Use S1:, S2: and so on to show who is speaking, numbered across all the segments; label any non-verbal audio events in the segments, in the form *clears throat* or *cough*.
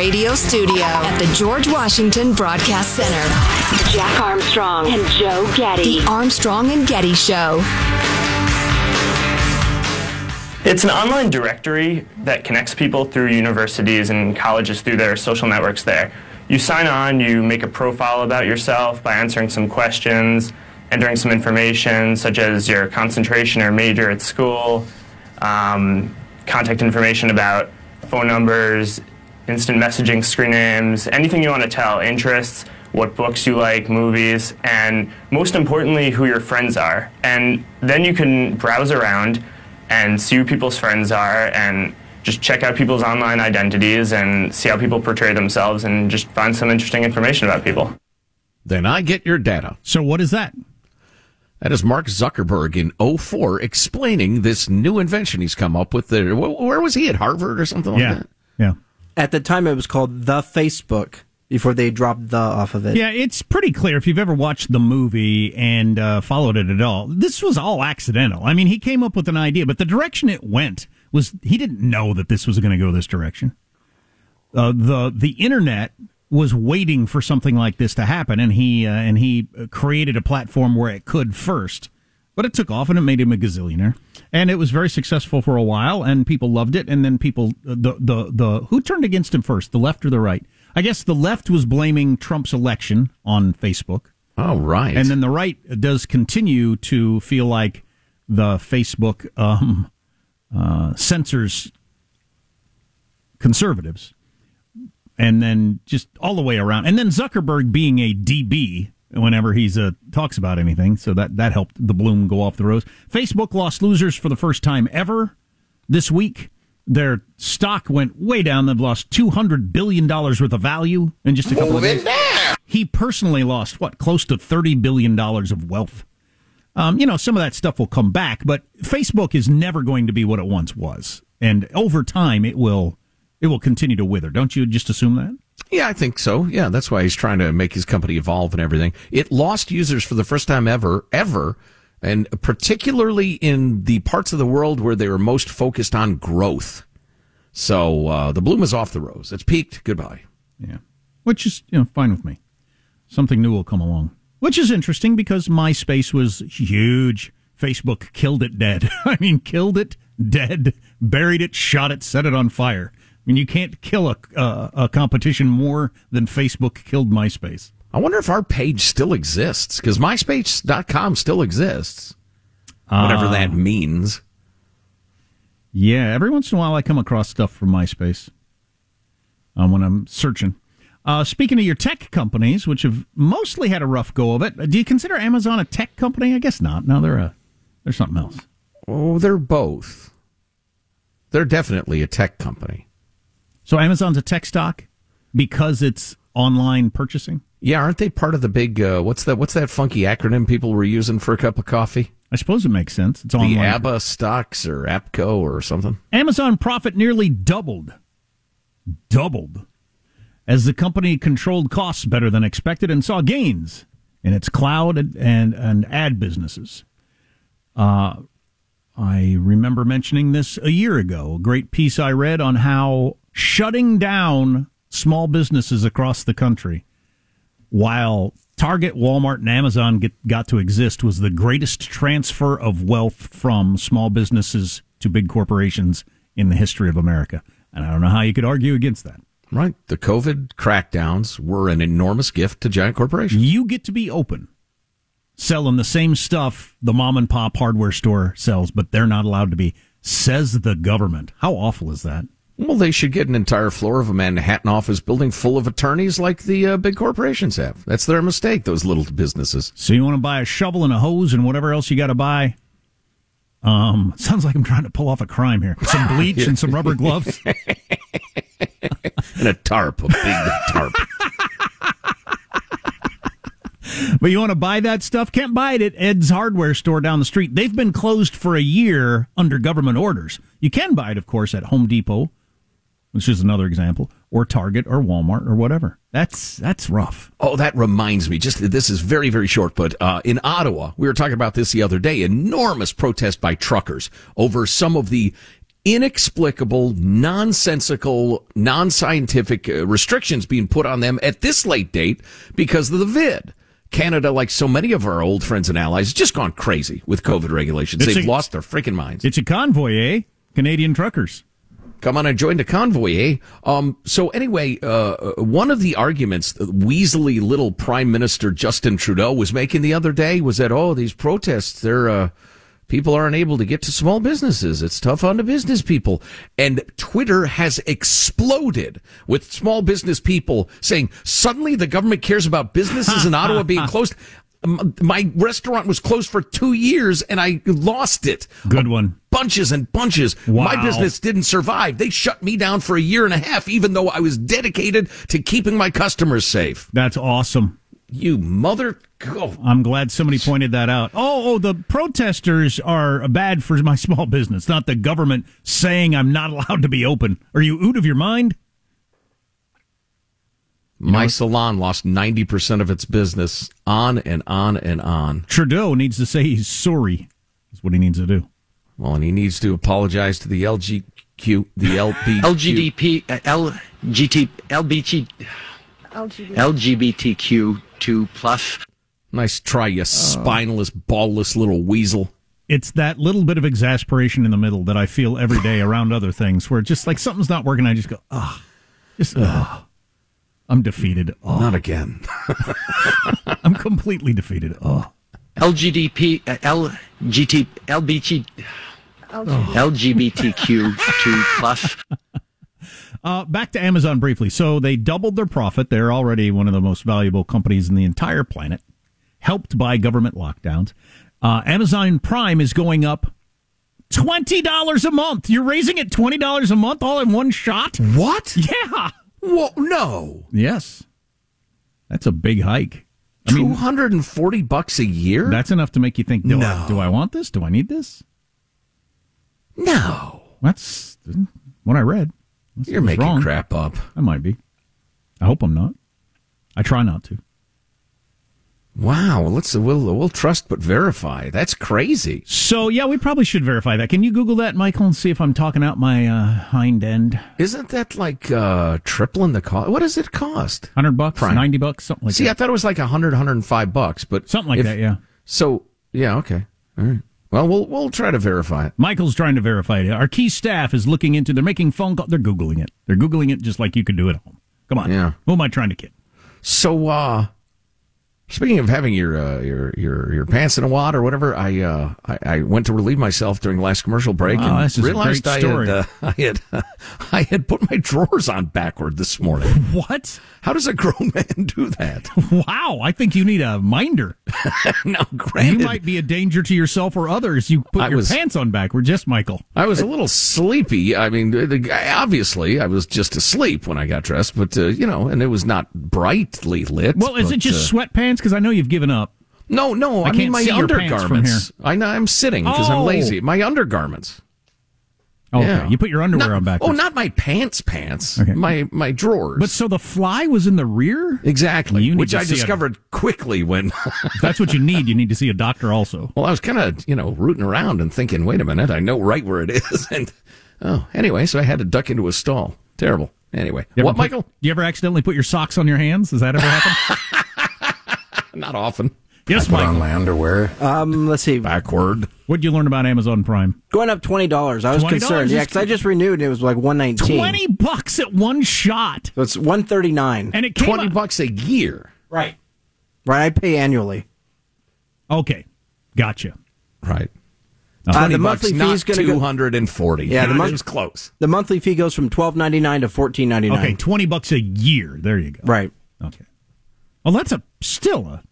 S1: radio studio at the George Washington Broadcast Center. Jack Armstrong and Joe Getty. The Armstrong and Getty Show.
S2: It's an online directory that connects people through universities and colleges through their social networks there. You sign on, you make a profile about yourself by answering some questions, entering some information such as your concentration or major at school, um, contact information about phone numbers, instant messaging screen names, anything you want to tell, interests, what books you like, movies, and most importantly, who your friends are. And then you can browse around and see who people's friends are and just check out people's online identities and see how people portray themselves and just find some interesting information about people.
S3: Then I get your data.
S4: So what is that?
S3: That is Mark Zuckerberg in 04 explaining this new invention he's come up with. There, where was he at Harvard or something like
S4: yeah.
S3: that?
S4: Yeah.
S5: At the time, it was called the Facebook before they dropped the off of it.
S4: Yeah, it's pretty clear if you've ever watched the movie and uh, followed it at all. This was all accidental. I mean, he came up with an idea, but the direction it went was he didn't know that this was going to go this direction. Uh, the the internet was waiting for something like this to happen, and he uh, and he created a platform where it could first. But it took off, and it made him a gazillionaire, and it was very successful for a while, and people loved it. And then people, uh, the the the who turned against him first, the left or the right? I guess the left was blaming Trump's election on Facebook.
S3: Oh, right.
S4: And then the right does continue to feel like the Facebook um, uh, censors conservatives and then just all the way around. And then Zuckerberg being a DB whenever he's uh, talks about anything, so that that helped the bloom go off the rose. Facebook lost losers for the first time ever this week. Their stock went way down. They've lost two hundred billion dollars worth of value in just a couple of days. He personally lost what close to thirty billion dollars of wealth. Um, you know, some of that stuff will come back, but Facebook is never going to be what it once was, and over time, it will it will continue to wither. Don't you just assume that?
S3: Yeah, I think so. Yeah, that's why he's trying to make his company evolve and everything. It lost users for the first time ever, ever, and particularly in the parts of the world where they were most focused on growth. So uh, the bloom is off the rose. It's peaked. Goodbye.
S4: Yeah, which is you know fine with me. Something new will come along, which is interesting because MySpace was huge. Facebook killed it dead. *laughs* I mean, killed it dead, buried it, shot it, set it on fire. I mean, you can't kill a, uh, a competition more than Facebook killed MySpace.
S3: I wonder if our page still exists because MySpace.com still exists. Whatever
S4: Uh,
S3: that means.
S4: Yeah, every once in a while I come across stuff from MySpace um, when I'm searching. Uh, speaking of your tech companies, which have mostly had a rough go of it, do you consider Amazon a tech company? I guess not. No, they're a they're something else.
S3: Oh, they're both. They're definitely a tech company.
S4: So Amazon's a tech stock because it's online purchasing.
S3: Yeah, aren't they part of the big? Uh, what's that? What's that funky acronym people were using for a cup of coffee?
S4: I suppose it makes sense. It's online. The.
S3: ABBA stocks or APCO or something.
S4: Amazon profit nearly doubled. Doubled. As the company controlled costs better than expected and saw gains in its cloud and, and, and ad businesses. Uh, I remember mentioning this a year ago. A great piece I read on how shutting down small businesses across the country while Target, Walmart, and Amazon get, got to exist was the greatest transfer of wealth from small businesses to big corporations in the history of America. And I don't know how you could argue against that.
S3: Right. The COVID crackdowns were an enormous gift to giant corporations.
S4: You get to be open, selling the same stuff the mom and pop hardware store sells, but they're not allowed to be, says the government. How awful is that?
S3: Well, they should get an entire floor of a Manhattan office building full of attorneys like the uh, big corporations have. That's their mistake, those little businesses.
S4: So you want to buy a shovel and a hose and whatever else you got to buy? Um, sounds like I'm trying to pull off a crime here. Some *laughs* bleach and some rubber gloves.
S3: And a tarp, a big tarp. *laughs*
S4: But you want to buy that stuff? Can't buy it at Ed's hardware store down the street. They've been closed for a year under government orders. You can buy it, of course, at Home Depot, which is another example, or Target or Walmart or whatever. That's that's rough.
S3: Oh, that reminds me. Just this is very, very short, but uh, in Ottawa, we were talking about this the other day. Enormous protest by truckers over some of the inexplicable, nonsensical, non-scientific uh, restrictions being put on them at this late date because of the vid. Canada, like so many of our old friends and allies, has just gone crazy with COVID regulations.
S4: It's
S3: They've
S4: a-
S3: lost their freaking minds.
S4: It's a convoy, eh? Canadian truckers.
S3: Come on and join the convoy, eh? Um, so anyway, uh, one of the arguments Weaselly little Prime Minister Justin Trudeau was making the other day was that, oh, these protests, they're, uh, people aren't able to get to small businesses. It's tough on the business people. And Twitter has exploded with small business people saying suddenly the government cares about businesses in Ottawa being *laughs* closed. My restaurant was closed for two years and I lost it
S4: Good one.
S3: bunches and bunches.
S4: Wow.
S3: My business didn't survive. They shut me down for a year and a half, even though I was dedicated to keeping my customers safe.
S4: That's awesome.
S3: You mother. Oh,
S4: I'm glad somebody pointed that out. Oh, oh, the protesters are bad for my *laughs* small business, not the government saying I'm not allowed to be open. Are you out of your mind?
S3: My salon lost 90% of its business on and on and on.
S4: Trudeau needs to say he's sorry. Is what he needs to do.
S3: Well, and he needs to apologize to the LGQ, the LB,
S6: LGDP, uh, LGT, LBT, LGBTQ2 plus.
S3: Nice try, you spineless, ballless little weasel.
S4: It's that little bit of exasperation in the middle that I feel every day around other things where just like something's not working, I just go, ah, just, ah. I'm defeated. Oh,
S3: Not again. *laughs*
S4: I'm completely defeated. Oh,
S6: LGDP, uh, LGT, LBT, LGBTQ2 plus. *laughs*
S4: Uh, back to Amazon briefly. So they doubled their profit. They're already one of the most valuable companies in the entire planet, helped by government lockdowns. Uh, Amazon Prime is going up twenty dollars a month. You're raising it twenty dollars a month all in one shot.
S3: What? *laughs*
S4: Yeah.
S3: Whoa, no.
S4: Yes. That's a big hike. I mean,
S3: 240 bucks a year?
S4: that's enough to make you think, do, I,
S3: No.
S4: do I want this? Do I need this?
S3: no.
S4: That's what I read. It
S3: You're making
S4: wrong.
S3: crap up.
S4: I might be. I hope I'm not. I try not to.
S3: Wow, let's we'll we'll trust but verify. That's crazy.
S4: So yeah, we probably should verify that. Can you Google that, Michael, and see if I'm talking out my uh, hind end?
S3: Isn't that like uh tripling the cost? What does it cost?
S4: Hundred bucks,
S3: Prime.
S4: ninety bucks, something like that.
S3: See, I thought it was like 100 105 bucks, but
S4: Something like
S3: if-
S4: that. Yeah.
S3: So, yeah, okay. All right. Well, we'll we'll try to verify it.
S4: Michael's trying to verify it. Our key staff is looking into. They're making phone calls. They're googling it. They're googling it just like you could do at home. Come on.
S3: Yeah.
S4: Who am I trying to kid?
S3: So, uh speaking of having your uh, your your your pants in a wad or whatever, I uh I, I went to relieve myself during the last commercial break
S4: Wow,
S3: and
S4: this is a
S3: realized I had uh, *laughs* I had *laughs* I had put my drawers on backward this morning. *laughs*
S4: What?
S3: How does a grown man do that?
S4: Wow. I think you need a minder.
S3: now,
S4: You might be a danger to yourself or others. You put
S3: I
S4: your
S3: was-
S4: pants on backward. Just Michael.
S3: I was a little sleepy. I mean, obviously, I was just asleep when I got dressed, but uh, you know, and it was not brightly lit.
S4: Well, is
S3: but,
S4: it just
S3: uh,
S4: Because I know you've given up.
S3: no, no. I,
S4: I
S3: mean, my
S4: see your pants from
S3: undergarments. I know I'm sitting because
S4: Oh.
S3: I'm lazy. My undergarments.
S4: Okay.
S3: Yeah.
S4: You put your underwear
S3: Not-
S4: on backwards.
S3: Oh, not my pants, pants.
S4: Okay.
S3: My my drawers.
S4: But so the fly was in the rear?
S3: exactly, which I
S4: see a-
S3: discovered quickly when.
S4: If that's what you need, you need to see a doctor also.
S3: well, I was kind of you know rooting around and thinking, wait a minute, I know right where it *laughs* is, and oh, anyway, so I had to duck into a stall. Terrible. Anyway, what,
S4: put-
S3: Michael?
S4: Do you ever accidentally put your socks on your hands? Does that ever happen? *laughs*
S3: Not often.
S4: yes, Michael.
S7: my underwear.
S5: Um, let's see.
S3: Backward.
S4: What'd you learn about Amazon Prime?
S5: Going up twenty dollars. I was
S4: $20
S5: concerned. Yeah, because I just renewed and it was like one nineteen.
S4: Twenty bucks at one shot,
S5: So it's one thirty nine.
S4: and it came
S3: Twenty
S4: out-
S3: bucks a year.
S5: Right. Right. I pay annually.
S4: Okay, gotcha.
S3: Right.
S5: Uh, the
S3: bucks,
S5: monthly
S3: not
S5: fee's going to
S3: two
S5: go.
S3: hundred and forty.
S5: Yeah, the month-
S3: was close.
S5: The monthly fee goes from twelve ninety nine to fourteen ninety nine.
S4: Okay, twenty bucks a year. There you go.
S5: Right.
S4: Okay. Well, that's a still a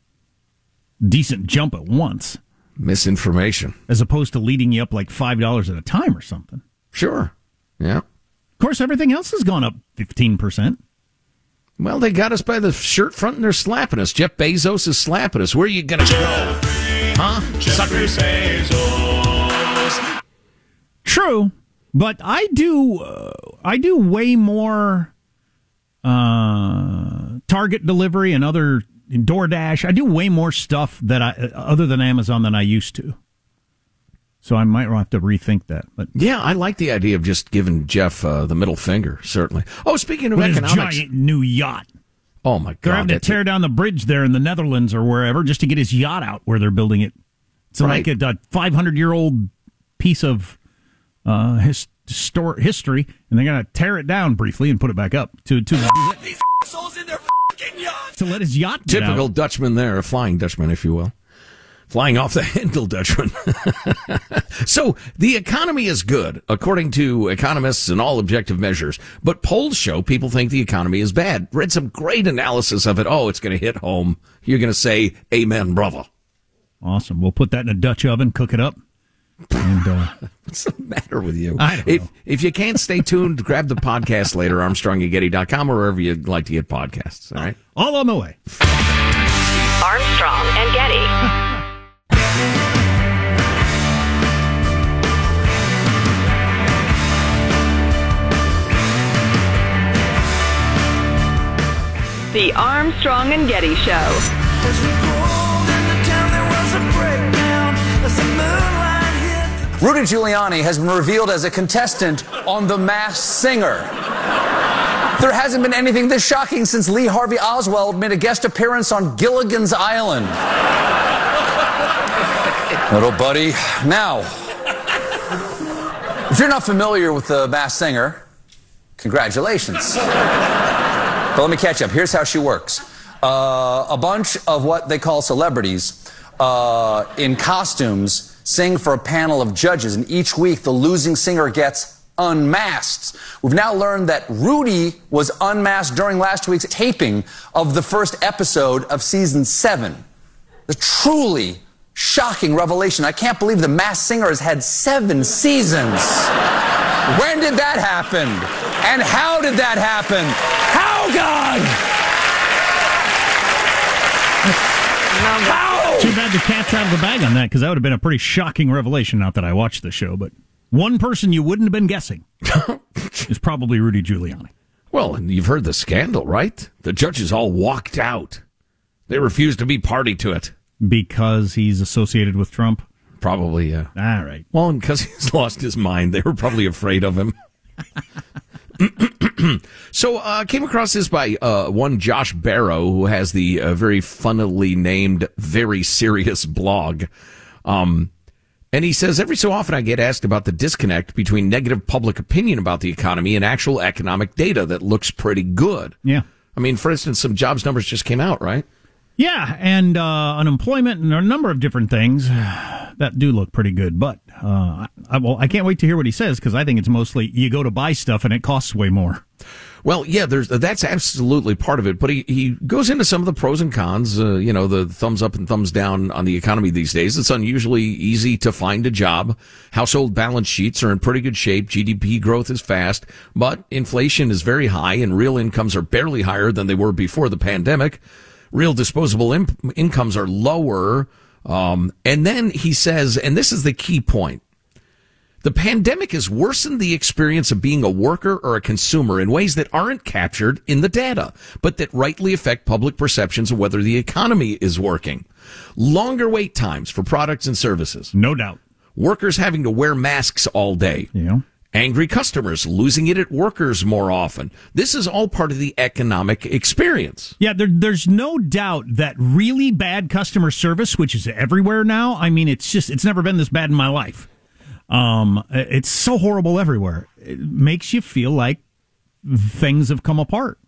S4: decent jump at once,
S3: Misinformation.
S4: as opposed to leading you up like five dollars at a time or something.
S3: Sure. Yeah.
S4: Of course, everything else has gone up fifteen percent.
S3: Well, they got us by the shirt front and they're slapping us. Jeff Bezos is slapping us. Where are you going to go? Huh? Suckers. Bezos.
S4: True, but I do uh, I do way more uh, Target delivery and other DoorDash. I do way more stuff that I uh, other than Amazon than I used to. So I might have to rethink that. But
S3: Yeah, I like the idea of just giving Jeff uh, the middle finger. Certainly. Oh, speaking of
S4: with his
S3: economics,
S4: giant new yacht.
S3: oh my god!
S4: They're having to
S3: that's-
S4: tear down the bridge there in the Netherlands or wherever just to get his yacht out where they're building it. It's
S3: Right.
S4: like a 500 year old piece of uh, his, histor- history, and they're going to tear it down briefly and put it back up to to *laughs* *laughs* *laughs* to let his yacht
S3: typical
S4: out.
S3: Dutchman there, a flying Dutchman, if you will. Flying off the *laughs* handle, Dutchman. *laughs* so the economy is good, according to economists and all objective measures. But polls show people think the economy is bad. Read some great analysis of it. Oh, it's going to hit home. You're going to say, Amen, brother.
S4: Awesome. We'll put that in a Dutch oven, cook it up, and uh, *laughs*
S3: What's the matter with you?
S4: I don't
S3: if,
S4: know.
S3: If you can't stay tuned, grab the podcast later, armstrongandgetty.com or wherever you'd like to get podcasts. All right.
S4: all on the way.
S1: Armstrong and Getty. *laughs* The Armstrong and Getty Show.
S7: Rudy Giuliani has been revealed as a contestant on The Masked Singer. There hasn't been anything this shocking since Lee Harvey Oswald made a guest appearance on Gilligan's Island. Little buddy. Now, if you're not familiar with The Masked Singer, congratulations. But let me catch up. Here's how she works uh, a bunch of what they call celebrities uh, in costumes sing for a panel of judges, and each week the losing singer gets unmasked. We've now learned that Rudy was unmasked during last week's taping of the first episode of season seven. The truly shocking revelation. I can't believe the masked singer has had seven seasons. When did that happen? And how did that happen? How, God? How?
S4: Too bad the cat's out of the bag on that because that would have been a pretty shocking revelation. Not that I watched the show, but one person you wouldn't have been guessing *laughs* is probably Rudy Giuliani.
S3: Well, and you've heard the scandal, right? The judges all walked out. They refused to be party to it.
S4: Because he's associated with Trump.
S3: Probably, yeah.
S4: All right.
S3: Well, and because he's *laughs* lost his mind, they were probably afraid of him. *laughs* *clears throat* so, uh, came across this by uh, one Josh Barro, who has the uh, very funnily named "Very Serious" blog. Um, and he says every so often I get asked about the disconnect between negative public opinion about the economy and actual economic data that looks pretty good.
S4: Yeah.
S3: I mean, for instance, some jobs numbers just came out, right?
S4: Yeah, and uh, unemployment and a number of different things that do look pretty good. But uh, I, well, I can't wait to hear what he says because I think it's mostly you go to buy stuff and it costs way more.
S3: Well, yeah, there's that's absolutely part of it, but he, he goes into some of the pros and cons. Uh, you know, the thumbs up and thumbs down on the economy these days. It's unusually easy to find a job. Household balance sheets are in pretty good shape. GDP growth is fast, but inflation is very high, and real incomes are barely higher than they were before the pandemic. Real disposable in- incomes are lower. Um, and then he says, and this is the key point. The pandemic has worsened the experience of being a worker or a consumer in ways that aren't captured in the data, but that rightly affect public perceptions of whether the economy is working. Longer wait times for products and services.
S4: No doubt.
S3: Workers having to wear masks all day.
S4: Yeah.
S3: Angry customers losing it at workers more often. This is all part of the economic experience.
S4: Yeah, there, there's no doubt that really bad customer service, which is everywhere now. I mean, it's just it's never been this bad in my life. Um, it's so horrible everywhere. It makes you feel like things have come apart.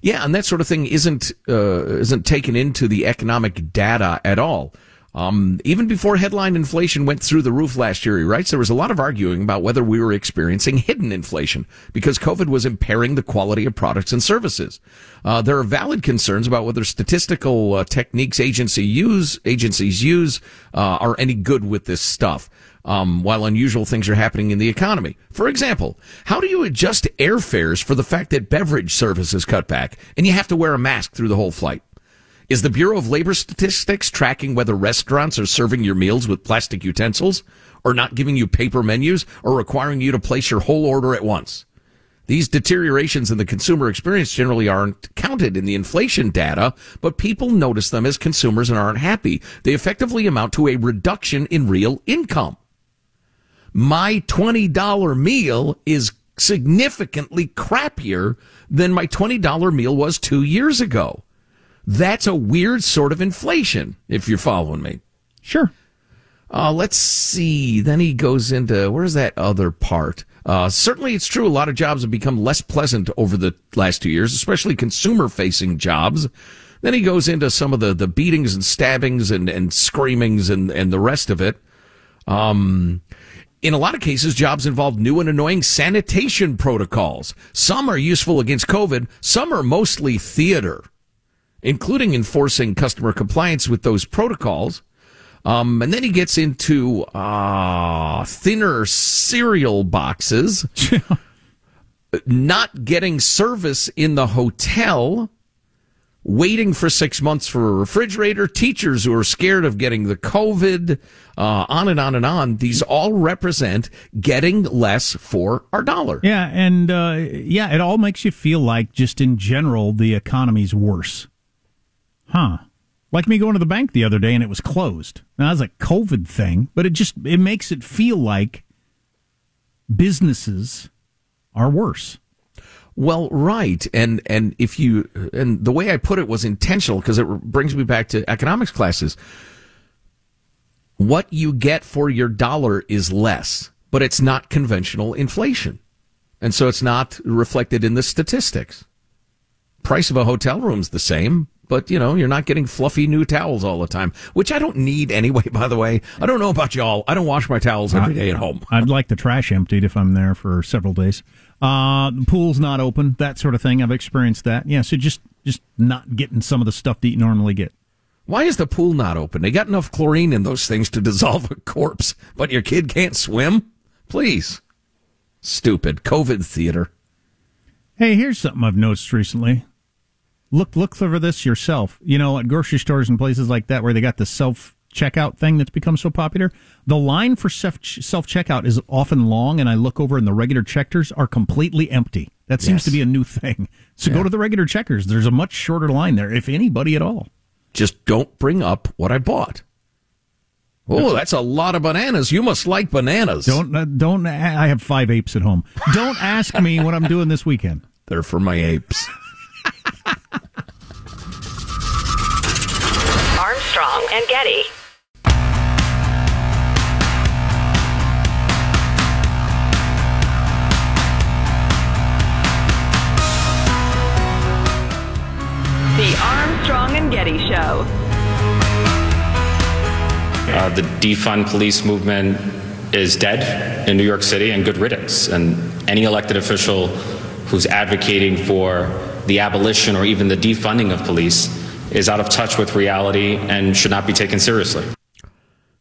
S3: Yeah, and that sort of thing isn't uh, isn't taken into the economic data at all. Um, even before headline inflation went through the roof last year, he writes, there was a lot of arguing about whether we were experiencing hidden inflation because COVID was impairing the quality of products and services. Uh, there are valid concerns about whether statistical uh, techniques agency use agencies use uh, are any good with this stuff. Um, while unusual things are happening in the economy. For example, how do you adjust airfares for the fact that beverage services cut back and you have to wear a mask through the whole flight? Is the Bureau of Labor Statistics tracking whether restaurants are serving your meals with plastic utensils or not giving you paper menus or requiring you to place your whole order at once? These deteriorations in the consumer experience generally aren't counted in the inflation data, but people notice them as consumers and aren't happy. They effectively amount to a reduction in real income. my $20 meal is significantly crappier than my $20 meal was two years ago. That's a weird sort of inflation, if you're following me.
S4: Sure.
S3: Uh, let's see. Then he goes into where's that other part? Uh, certainly, it's true. A lot of jobs have become less pleasant over the last two years, especially consumer-facing jobs. Then he goes into some of the, the beatings and stabbings and, and screamings and, and the rest of it. Um, in a lot of cases, jobs involve new and annoying sanitation protocols. Some are useful against COVID. Some are mostly theater, including enforcing customer compliance with those protocols. Um, and then he gets into uh, thinner cereal boxes, *laughs* not getting service in the hotel, waiting for six months for a refrigerator, teachers who are scared of getting the COVID, uh, on and on and on. These all represent getting less for our dollar.
S4: Yeah, and uh, yeah, it all makes you feel like just in general the economy's worse. Huh. Like me going to the bank the other day and it was closed. Now that's a COVID thing, but it just it makes it feel like businesses are worse.
S3: Well, right, and and if you and the way I put it was intentional because it brings me back to economics classes. What you get for your dollar is less, but it's not conventional inflation, and so it's not reflected in the statistics. Price of a hotel room's the same, but you know you're not getting fluffy new towels all the time, which I don't need anyway. *laughs* By the way, I don't know about y'all. I don't wash my towels every day at home. *laughs*
S4: I'd like the trash emptied if I'm there for several days. Uh, the pool's not open, that sort of thing. I've experienced that. Yeah, so just just not getting some of the stuff that you normally get.
S3: Why is the pool not open? They got enough chlorine in those things to dissolve a corpse, but your kid can't swim? Please. Stupid COVID theater.
S4: Hey, here's something I've noticed recently. Look look over this yourself. You know, at grocery stores and places like that where they got the self checkout thing that's become so popular, the line for self checkout is often long, and I look over and the regular checkers are completely empty. That seems
S3: Yes.
S4: to be a new thing. So
S3: Yeah.
S4: go to the regular checkers. There's a much shorter line there, if anybody at all.
S3: Just don't bring up what I bought. Oh, that's a lot of bananas. You must like bananas.
S4: Don't uh, don't. I have five apes at home. Don't ask me what I'm doing this weekend.
S3: They're for my apes.
S1: Armstrong and Getty. The Armstrong and Getty Show.
S8: Uh, the defund police movement is dead in New York City, and good riddance. And any elected official who's advocating for the abolition or even the defunding of police is out of touch with reality and should not be taken seriously.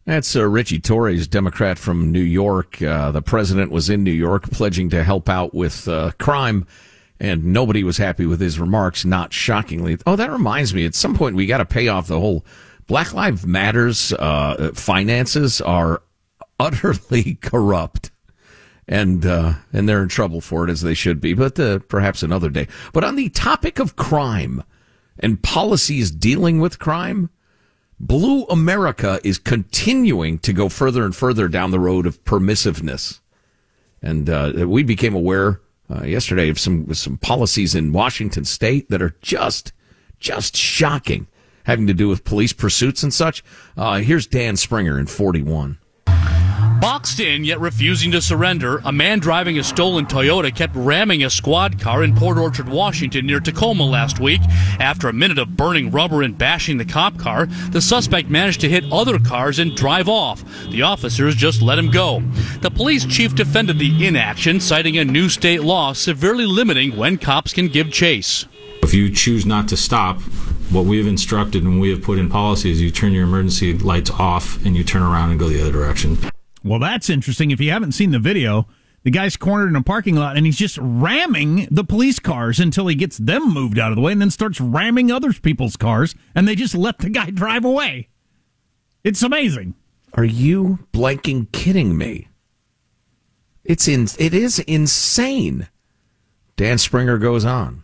S3: That's uh, Richie Torres, Democrat from New York. Uh, the president was in New York pledging to help out with uh, crime, and nobody was happy with his remarks, not shockingly. Oh, that reminds me, at some point we got to pay off the whole Black Lives Matters uh, finances are utterly *laughs* corrupt. And uh, and they're in trouble for it as they should be, but uh, perhaps another day. But on the topic of crime and policies dealing with crime, Blue America is continuing to go further and further down the road of permissiveness. And uh, we became aware uh, yesterday of some some policies in Washington State that are just just shocking, having to do with police pursuits and such. Uh, here's Dan Springer in 41.
S9: Boxed in yet refusing to surrender, a man driving a stolen Toyota kept ramming a squad car in Port Orchard, Washington near Tacoma last week. After a minute of burning rubber and bashing the cop car, the suspect managed to hit other cars and drive off. The officers just let him go. The police chief defended the inaction, citing a new state law severely limiting when cops can give chase.
S10: If you choose not to stop, what we have instructed and we have put in policy is you turn your emergency lights off and you turn around and go the other direction.
S4: Well, that's interesting. If you haven't seen the video, the guy's cornered in a parking lot and he's just ramming the police cars until he gets them moved out of the way and then starts ramming other people's cars and they just let the guy *laughs* drive away. It's amazing.
S3: Are you blanking kidding me? It's in, it is insane. Dan Springer goes on.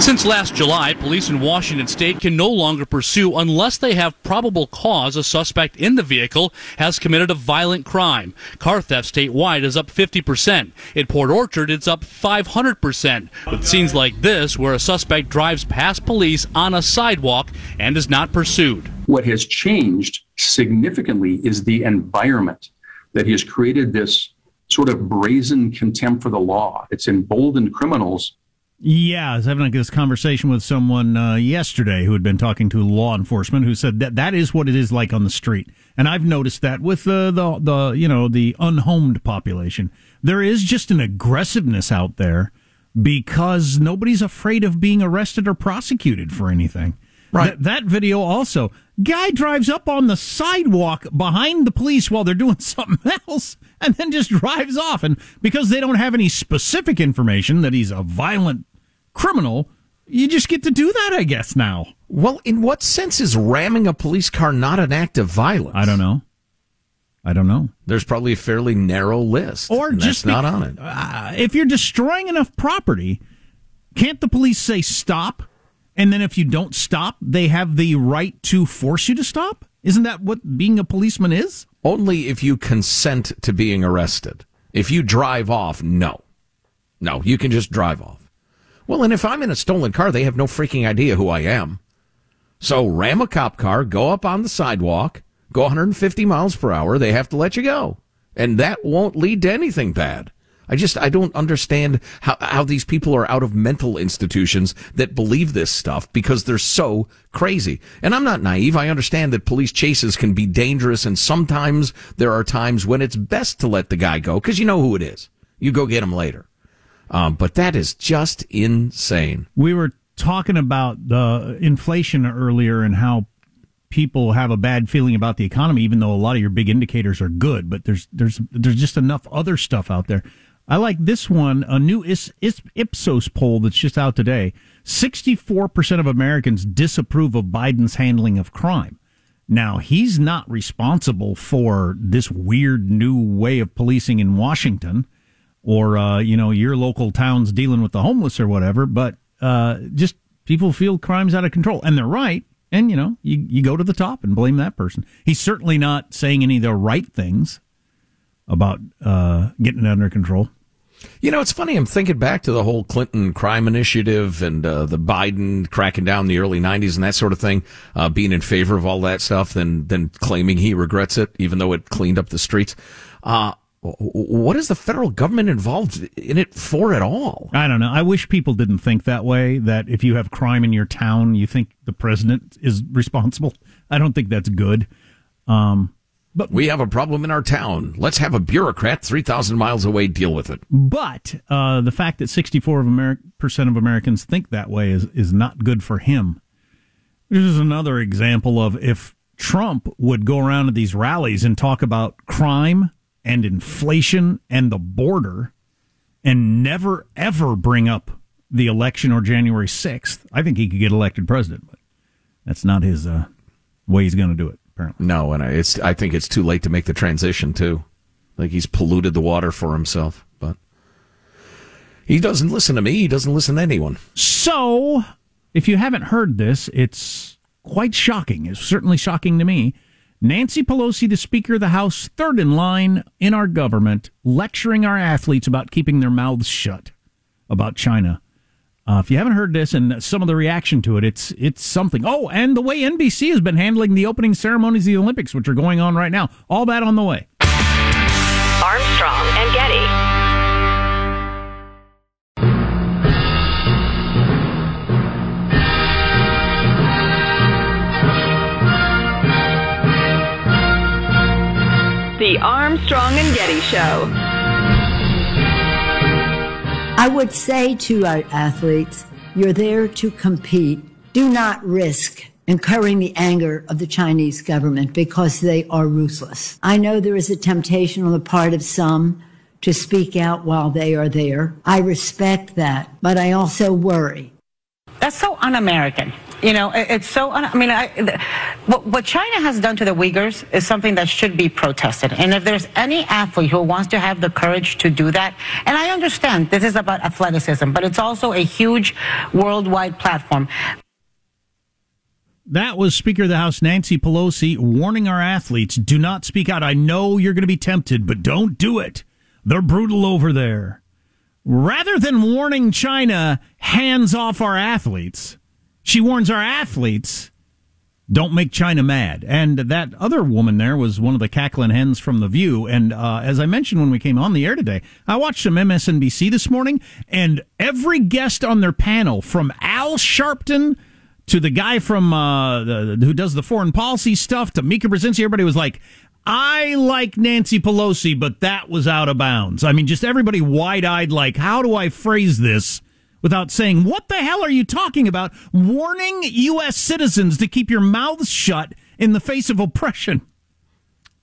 S9: Since last July, police in Washington state can no longer pursue unless they have probable cause a suspect in the vehicle has committed a violent crime. Car theft statewide is up 50%. In Port Orchard, it's up 500%. With scenes like this, where a suspect drives past police on a sidewalk and is not pursued.
S11: What has changed significantly is the environment that has created this sort of brazen contempt for the law. It's emboldened criminals
S4: Yeah, I was having this conversation with someone uh, yesterday who had been talking to law enforcement who said that that is what it is like on the street, and I've noticed that with uh, the the you know the unhomed population, there is just an aggressiveness out there because nobody's afraid of being arrested or prosecuted for anything. Right. Th- that video also, guy drives up on the sidewalk behind the police while they're doing *laughs* something else and then just drives off. And because they don't have any specific information that he's a violent criminal, you just get to do that, I guess, now.
S3: Well, in what sense is ramming a police car not an act of violence?
S4: I don't know. I don't know.
S3: There's probably a fairly narrow list.
S4: Or
S3: and
S4: just
S3: not on it.
S4: Uh, if you're destroying enough property, can't the police say stop? And then if you don't stop, they have the right to force you to stop? Isn't that what being a policeman is?
S3: Only if you consent to being arrested. If you drive off, no. No, you can just drive off. Well, and if I'm in a stolen car, they have no freaking idea who I am. So ram a cop car, go up on the sidewalk, go 150 miles per hour, they have to let you go. And that won't lead to anything bad. I just, I don't understand how, how these people are out of mental institutions that believe this stuff because they're so crazy. And I'm not naive. I understand that police chases can be dangerous and sometimes there are times when it's best to let the guy go because you know who it is. You go get him later. Um, but that is just insane.
S4: We were talking about the inflation earlier and how people have a bad feeling about the economy, even though a lot of your big indicators are good. But there's there's there's just enough other stuff out there. I like this one, a new Ipsos poll that's just out today. 64% of Americans disapprove of Biden's handling of crime. Now, he's not responsible for this weird new way of policing in Washington or, uh, you know, your local towns dealing with the homeless or whatever, but uh, just people feel crime's out of control. And they're right. And, you know, you, you go to the top and blame that person. He's certainly not saying any of the right things about uh, getting it under control.
S3: You know, it's funny. I'm thinking back to the whole Clinton crime initiative and uh, the Biden cracking down in the early '90s and that sort of thing, uh, being in favor of all that stuff, then then claiming he regrets it, even though it cleaned up the streets. Uh, what is the federal government involved in it for at all?
S4: I don't know. I wish people didn't think that way. That if you have crime in your town, you think the president is responsible. I don't think that's good. Um,
S3: but we have a problem in our town. Let's have a bureaucrat three thousand miles away deal with it.
S4: But uh, the fact that sixty-four of Ameri- percent of Americans think that way is is not good for him. This is another example of if Trump would go around to these rallies and talk about crime and inflation and the border, and never ever bring up the election or January sixth. I think he could get elected president, but that's not his uh, way. He's going to do it. Apparently.
S3: No, and it's. I think it's too late to make the transition too. Like he's polluted the water for himself, but he doesn't listen to me. He doesn't listen to anyone.
S4: So, if you haven't heard this, it's quite shocking. It's certainly shocking to me. Nancy Pelosi, the Speaker of the House, third in line in our government, lecturing our athletes about keeping their mouths shut about China. Uh, if you haven't heard this and some of the reaction to it, it's it's something. Oh, and the way NBC has been handling the opening ceremonies of the Olympics, which are going on right now. All that on the way.
S1: Armstrong and Getty. The Armstrong and Getty Show.
S12: I would say to our athletes, you're there to compete. Do not risk incurring the anger of the Chinese government because they are ruthless. I know there is a temptation on the part of some to speak out while they are there. I respect that, but I also worry.
S13: That's so un American. You know, it- it's so. I mean, I, what, what China has done to the Uyghurs is something that should be protested. And if there's any athlete who wants to have the courage to do that, and I understand this is about athleticism, but it's also a huge worldwide platform.
S4: That was Speaker of the House Nancy Pelosi warning our athletes do not speak out. I know you're going to be tempted, but don't do it. They're brutal over there. Rather than warning China, hands off our athletes, she warns our athletes, don't make China mad. And that other woman there was one of the cackling hens from The View. And uh, as I mentioned when we came on the air today, I watched some MSNBC this morning, and every guest on their panel, from Al Sharpton to the guy from uh, the, who does the foreign policy stuff to Mika Brzezinski, everybody was like, I like Nancy Pelosi, but that was out of bounds. I mean, just everybody wide eyed, like, how do I phrase this without saying, what the hell are you talking about? Warning U.S. citizens to keep your mouths shut in the face of oppression.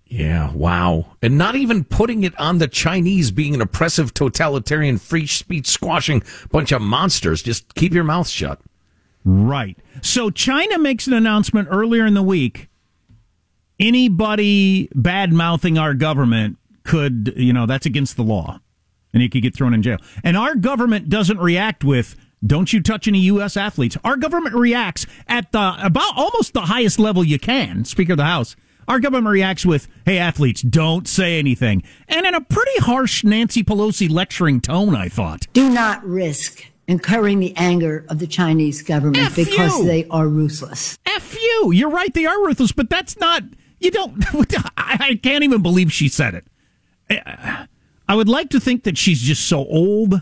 S3: Yeah, wow. And not even putting it on the Chinese being an oppressive, totalitarian, free speech squashing bunch of monsters. Just keep your mouth shut.
S4: Right. So China makes an announcement earlier in the week. Anybody bad mouthing our government could, you know, that's against the law and he could get thrown in jail. And our government doesn't react with, don't you touch any U.S. athletes. Our government reacts at the about almost the highest level you can, Speaker of the House. Our government reacts with, hey, athletes, don't say anything. And in a pretty harsh Nancy Pelosi lecturing tone, I thought.
S12: Do not risk incurring the anger of the Chinese government
S4: F
S12: because
S4: you.
S12: they are ruthless.
S4: F you. You're right. They are ruthless, but that's not. You don't. *laughs* I, I can't even believe she said it. Eh, I, I would like to think that she's just so old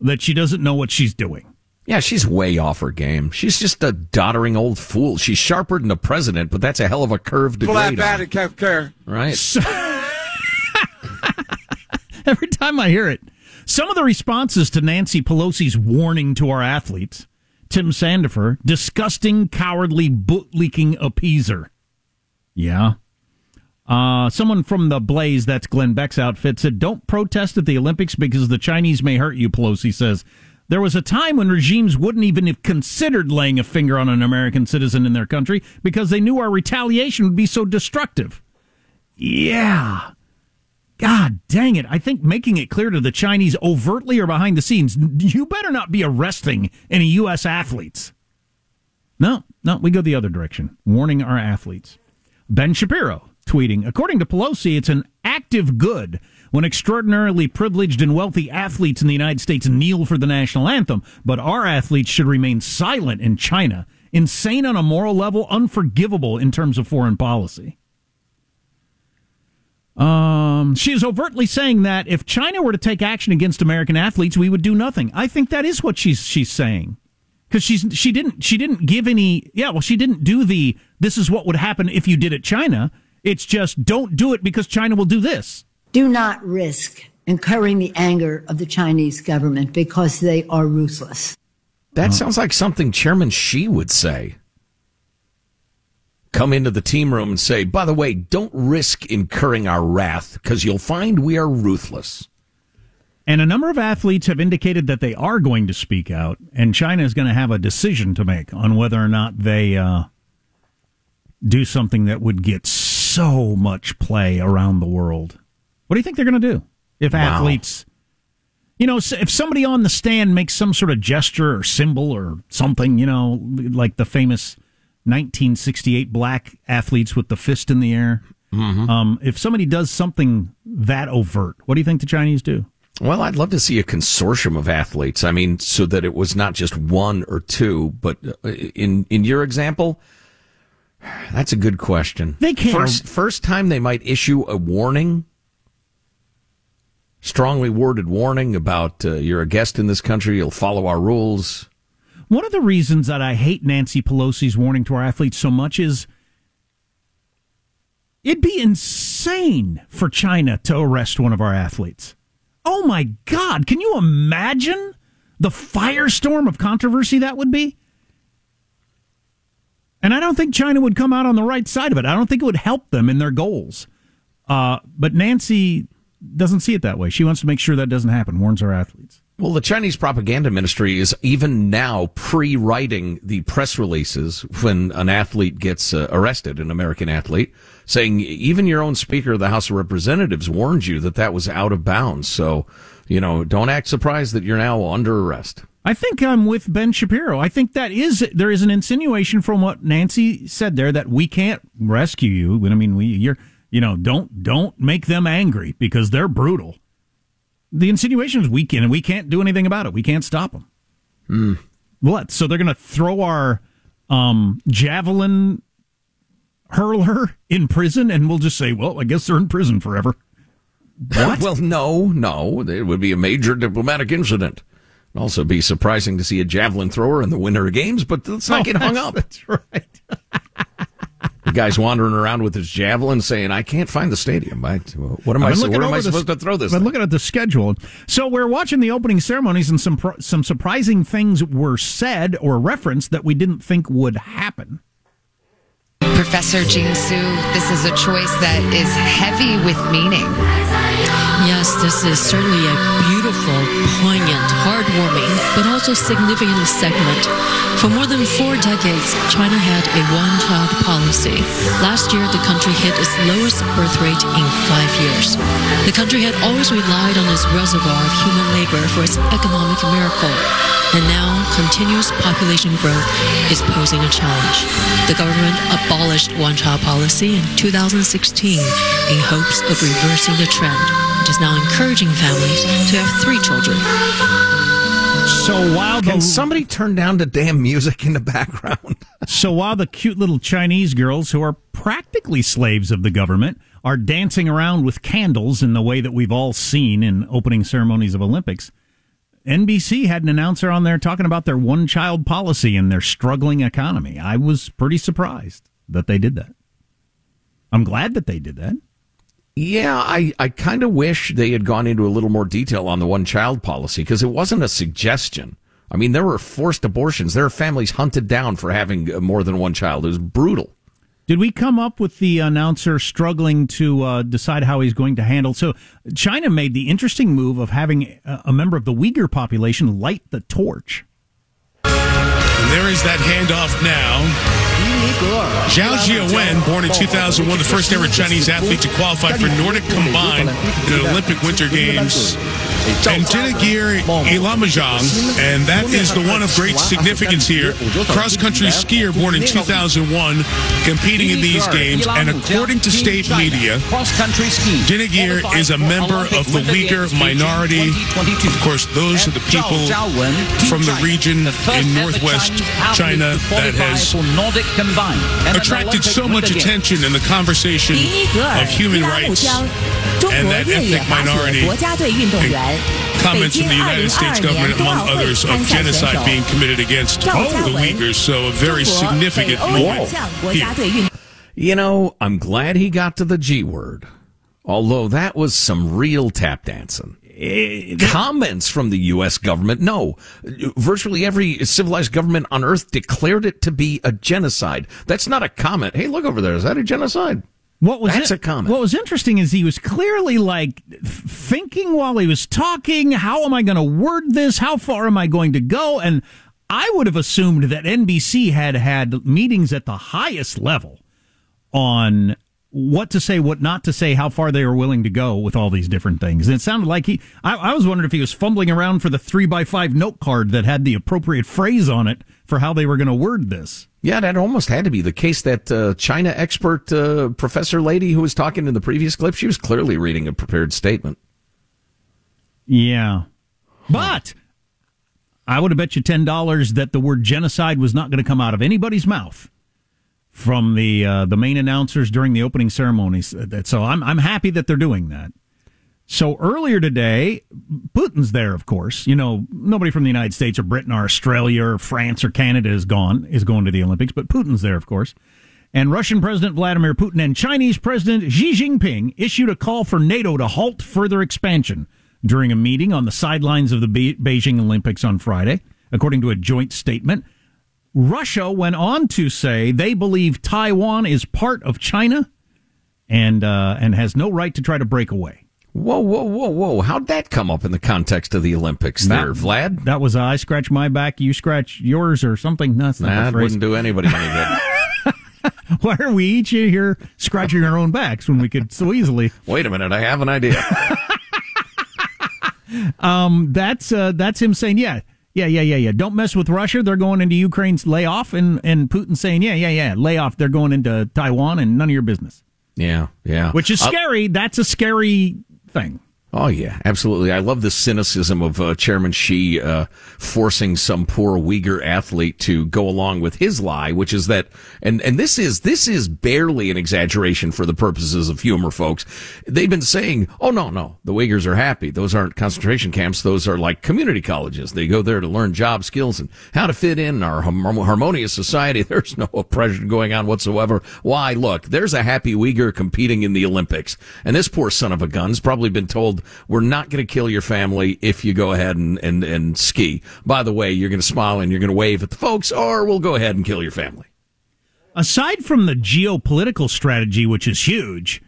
S4: that she doesn't know what she's doing.
S3: Yeah, she's way off her game. She's just a doddering old fool. She's sharper than the president, but that's a hell of a curve to grade on.
S14: can't care.
S3: Right. *laughs*
S4: Every time I hear it, some of the responses to Nancy Pelosi's warning to our athletes, Tim Sandefur, disgusting, cowardly, boot leaking appeaser. Yeah. Uh, someone from the Blaze, that's Glenn Beck's outfit, said, Don't protest at the Olympics because the Chinese may hurt you, Pelosi says. There was a time when regimes wouldn't even have considered laying a finger on an American citizen in their country because they knew our retaliation would be so destructive. Yeah. God dang it. I think making it clear to the Chinese overtly or behind the scenes, you better not be arresting any U.S. athletes. No, no, we go the other direction, warning our athletes. Ben Shapiro tweeting, according to Pelosi, it's an active good when extraordinarily privileged and wealthy athletes in the United States kneel for the national anthem, but our athletes should remain silent in China. Insane on a moral level, unforgivable in terms of foreign policy. Um, she is overtly saying that if China were to take action against American athletes, we would do nothing. I think that is what she's she's saying because she's she didn't she didn't give any yeah well she didn't do the this is what would happen if you did it China. It's just don't do it because China will do this.
S12: Do not risk incurring the anger of the Chinese government because they are ruthless.
S3: That sounds like something Chairman Xi would say. Come into the team room and say, by the way, don't risk incurring our wrath because you'll find we are ruthless.
S4: And a number of athletes have indicated that they are going to speak out, and China is going to have a decision to make on whether or not they uh, do something that would get so much play around the world. What do you think they're going to do if
S3: Wow.
S4: athletes, you know, if somebody on the stand makes some sort of gesture or symbol or something, you know, like the famous 1968 black athletes with the fist in the air. Um, if somebody does something that overt, what do you think the Chinese do?
S3: Well, I'd love to see a consortium of athletes. I mean, so that it was not just one or two, but uh, in in your example, *sighs* that's a good question.
S4: They can't-
S3: First, first time they might issue a warning, strongly worded warning about uh, you're a guest in this country, you'll follow our rules.
S4: One of the reasons that I hate Nancy Pelosi's warning to our athletes so much is it'd be insane for China to arrest one of our athletes. Oh my God, can you imagine the firestorm of controversy that would be? And I don't think China would come out on the right side of it. I don't think it would help them in their goals. Uh, but Nancy doesn't see it that way. She wants to make sure that doesn't happen, warns our athletes.
S3: Well, the Chinese propaganda ministry is even now pre-writing the press releases when an athlete gets uh, arrested, an American athlete, saying even your own Speaker of the House of Representatives warned you that that was out of bounds. So, you know, don't act surprised that you're now under arrest.
S4: I think I'm with Ben Shapiro. I think that is there is an insinuation from what Nancy said there that we can't rescue you. I mean, we you're you know don't don't make them angry because they're brutal. The insinuation is we can and we can't do anything about it. We can't stop them.
S3: Mm.
S4: What? So they're going to throw our um, javelin hurler in prison, and we'll just say, well, I guess they're in prison forever. *laughs*
S3: What? well, no, no. It would be a major diplomatic incident. It'd also be surprising to see a javelin thrower in the Winter Games, but let's not
S4: Oh,
S3: get hung up.
S4: That's right. *laughs*
S3: The guy's wandering around with his javelin saying, I can't find the stadium. I, what am I,
S4: I've
S3: where
S4: looking
S3: am I
S4: over the-
S3: supposed to throw this?
S4: Been
S3: thing?
S4: looking at the schedule. So we're watching the opening ceremonies, and some some surprising things were said or referenced that we didn't think would happen.
S14: Professor Jing Tsu, this is a choice that is heavy with meaning.
S15: Yes, this is certainly a beautiful, poignant, heartwarming, but also significant segment. For more than four decades, China had a one-child policy. Last year, the country hit its lowest birth rate in five years. The country had always relied on its reservoir of human labor for its economic miracle, and now continuous population growth is posing a challenge. The government abolished one-child policy in 2016 in hopes of reversing the trend. It is now encouraging families to have three children.
S4: So while
S3: Can somebody turn down the damn music in the background? *laughs*
S4: So while the cute little Chinese girls, who are practically slaves of the government, are dancing around with candles in the way that we've all seen in opening ceremonies of Olympics, NBC had an announcer on there talking about their one child policy and their struggling economy. I was pretty surprised that they did that. I'm glad that they did that.
S3: Yeah, I, I kind of wish they had gone into a little more detail on the one child policy because it wasn't a suggestion. I mean, there were forced abortions. There are families hunted down for having uh, more than one child. It was brutal.
S4: Did we come up with the announcer struggling to uh, decide how he's going to handle? So, China made the interesting move of having a, a member of the Uyghur population light the torch.
S16: And there is that handoff now. Zhao Jiawen, born in 2001, the first ever Chinese athlete to qualify for Nordic Combined in the Olympic Winter Games. And Dinigeer Yilamujiang, and that is the one of great significance here. Cross country skier born in 2001, competing in these games. And according to state media, Dinigeer is a member of the Uyghur minority. Of course, those are the people from the region in northwest China that has attracted so much attention in the conversation of human rights and that ethnic minority comments from the United States government, among others, of genocide being committed against the Uyghurs. So a very significant moment here.
S3: You know, I'm glad he got to the G word, although that was some real tap dancing. Eh, comments from the U.S. government, no. Virtually every civilized government on earth declared it to be a genocide. That's not a comment. Hey, look over there. Is that a genocide?
S4: What was
S3: That's
S4: it-
S3: a comment.
S4: What was interesting is he was clearly like thinking while he was talking, how am I going to word this? How far am I going to go? And I would have assumed that NBC had had meetings at the highest level on what to say, what not to say, how far they were willing to go with all these different things. And it sounded like he, I, I was wondering if he was fumbling around for the three by five note card that had the appropriate phrase on it for how they were going to word this.
S3: Yeah, that almost had to be the case. That uh, China expert uh, professor lady who was talking in the previous clip, she was clearly reading a prepared statement.
S4: Yeah. But I would have bet you $10 that the word genocide was not going to come out of anybody's mouth from the uh, the main announcers during the opening ceremonies. So I'm I'm happy that they're doing that. So earlier today, Putin's there, of course. You know, nobody from the United States or Britain or Australia or France or Canada is gone is going to the Olympics, but Putin's there, of course. And Russian President Vladimir Putin and Chinese President Xi Jinping issued a call for NATO to halt further expansion during a meeting on the sidelines of the Be- Beijing Olympics on Friday, according to a joint statement. Russia went on to say they believe Taiwan is part of China and uh, and has no right to try to break away.
S3: Whoa, whoa, whoa, whoa! How'd that come up in the context of the Olympics? there, Vlad.
S4: That was uh, I scratch my back, you scratch yours, or something. No, that's not
S3: That wouldn't do anybody any good. *laughs* *laughs*
S4: Why are we each here scratching our own backs when we could so easily?
S3: Wait a minute, I have an idea. *laughs*
S4: Um, that's uh, that's him saying, yeah, yeah, yeah, yeah, yeah. Don't mess with Russia. They're going into Ukraine's layoff, and and Putin saying, yeah, yeah, yeah, layoff. They're going into Taiwan, and none of your business.
S3: yeah, yeah.
S4: Which is
S3: Uh,
S4: scary. That's a scary thing.
S3: Oh yeah, absolutely. I love the cynicism of uh, Chairman Xi uh, forcing some poor Uyghur athlete to go along with his lie, which is that, and and this is this is barely an exaggeration for the purposes of humor, folks. They've been saying, "Oh no, no, the Uyghurs are happy. Those aren't concentration camps. Those are like community colleges. They go there to learn job skills and how to fit in our harmonious society. *laughs* There's no oppression going on whatsoever. Why? Look, there's a happy Uyghur competing in the Olympics, and this poor son of a gun's probably been told." We're not going to kill your family if you go ahead and, and, and ski. By the way, you're going to smile and you're going to wave at the folks, or we'll go ahead and kill your family.
S4: Aside from the geopolitical strategy, which is huge,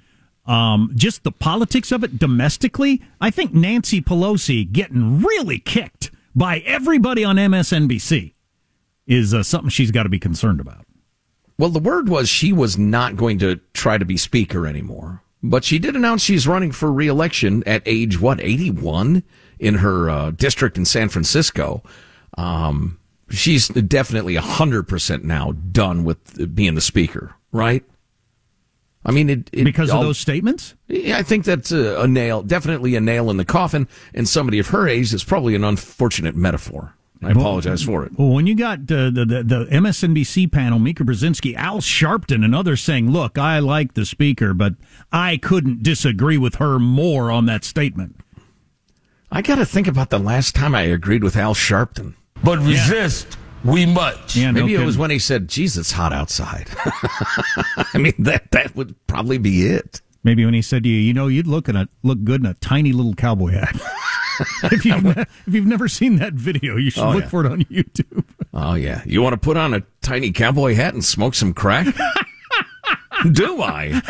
S4: um, just the politics of it domestically, I think Nancy Pelosi getting really kicked by everybody on MSNBC is uh, something she's got to be concerned about.
S3: Well, the word was she was not going to try to be speaker anymore. But she did announce she's running for reelection at age, what, 81 in her uh, district in San Francisco. Um, she's definitely 100% now done with being the speaker, right? I mean, it, it
S4: Because of those statements?
S3: Yeah, I think that's a, a nail, definitely a nail in the coffin. And somebody of her age is probably an unfortunate metaphor. I apologize for it.
S4: Well, when you got uh, the, the the MSNBC panel, Mika Brzezinski, Al Sharpton, and others saying, "Look, I like the speaker, but I couldn't disagree with her more on that statement."
S3: I got to think about the last time I agreed with Al Sharpton.
S17: But resist we much.
S4: Yeah, no
S3: Maybe it was when he said, "Jesus, it's hot outside." *laughs* I mean, that that would probably be it.
S4: Maybe when he said to you, "You know, you'd look in a look good in a tiny little cowboy hat." *laughs* *laughs* if you've ne- if you've never seen that video, you should
S3: Oh,
S4: look
S3: yeah.
S4: for it on YouTube. *laughs*
S3: Oh yeah, you want to put on a tiny cowboy hat and smoke some crack? *laughs* Do I?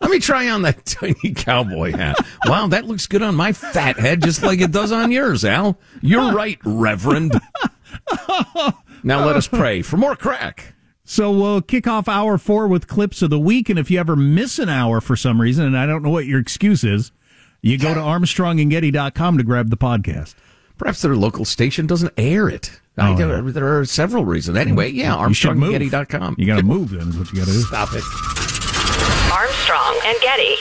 S3: Let me try on that tiny cowboy hat. Wow, that looks good on my fat head, just like it does on yours, Al. You're right, Reverend. Now let us pray for more crack.
S4: So we'll kick off hour four with clips of the week, and if you ever miss an hour for some reason, and I don't know what your excuse is, you go to ArmstrongandGetty.com to grab the podcast.
S3: Perhaps their local station doesn't air it. I,
S4: Oh,
S3: there, there are several reasons. Anyway, yeah,
S4: You should move.
S3: ArmstrongandGetty.com.
S4: You got to move then, is what you got to do.
S3: Stop it.
S1: Armstrong and Getty.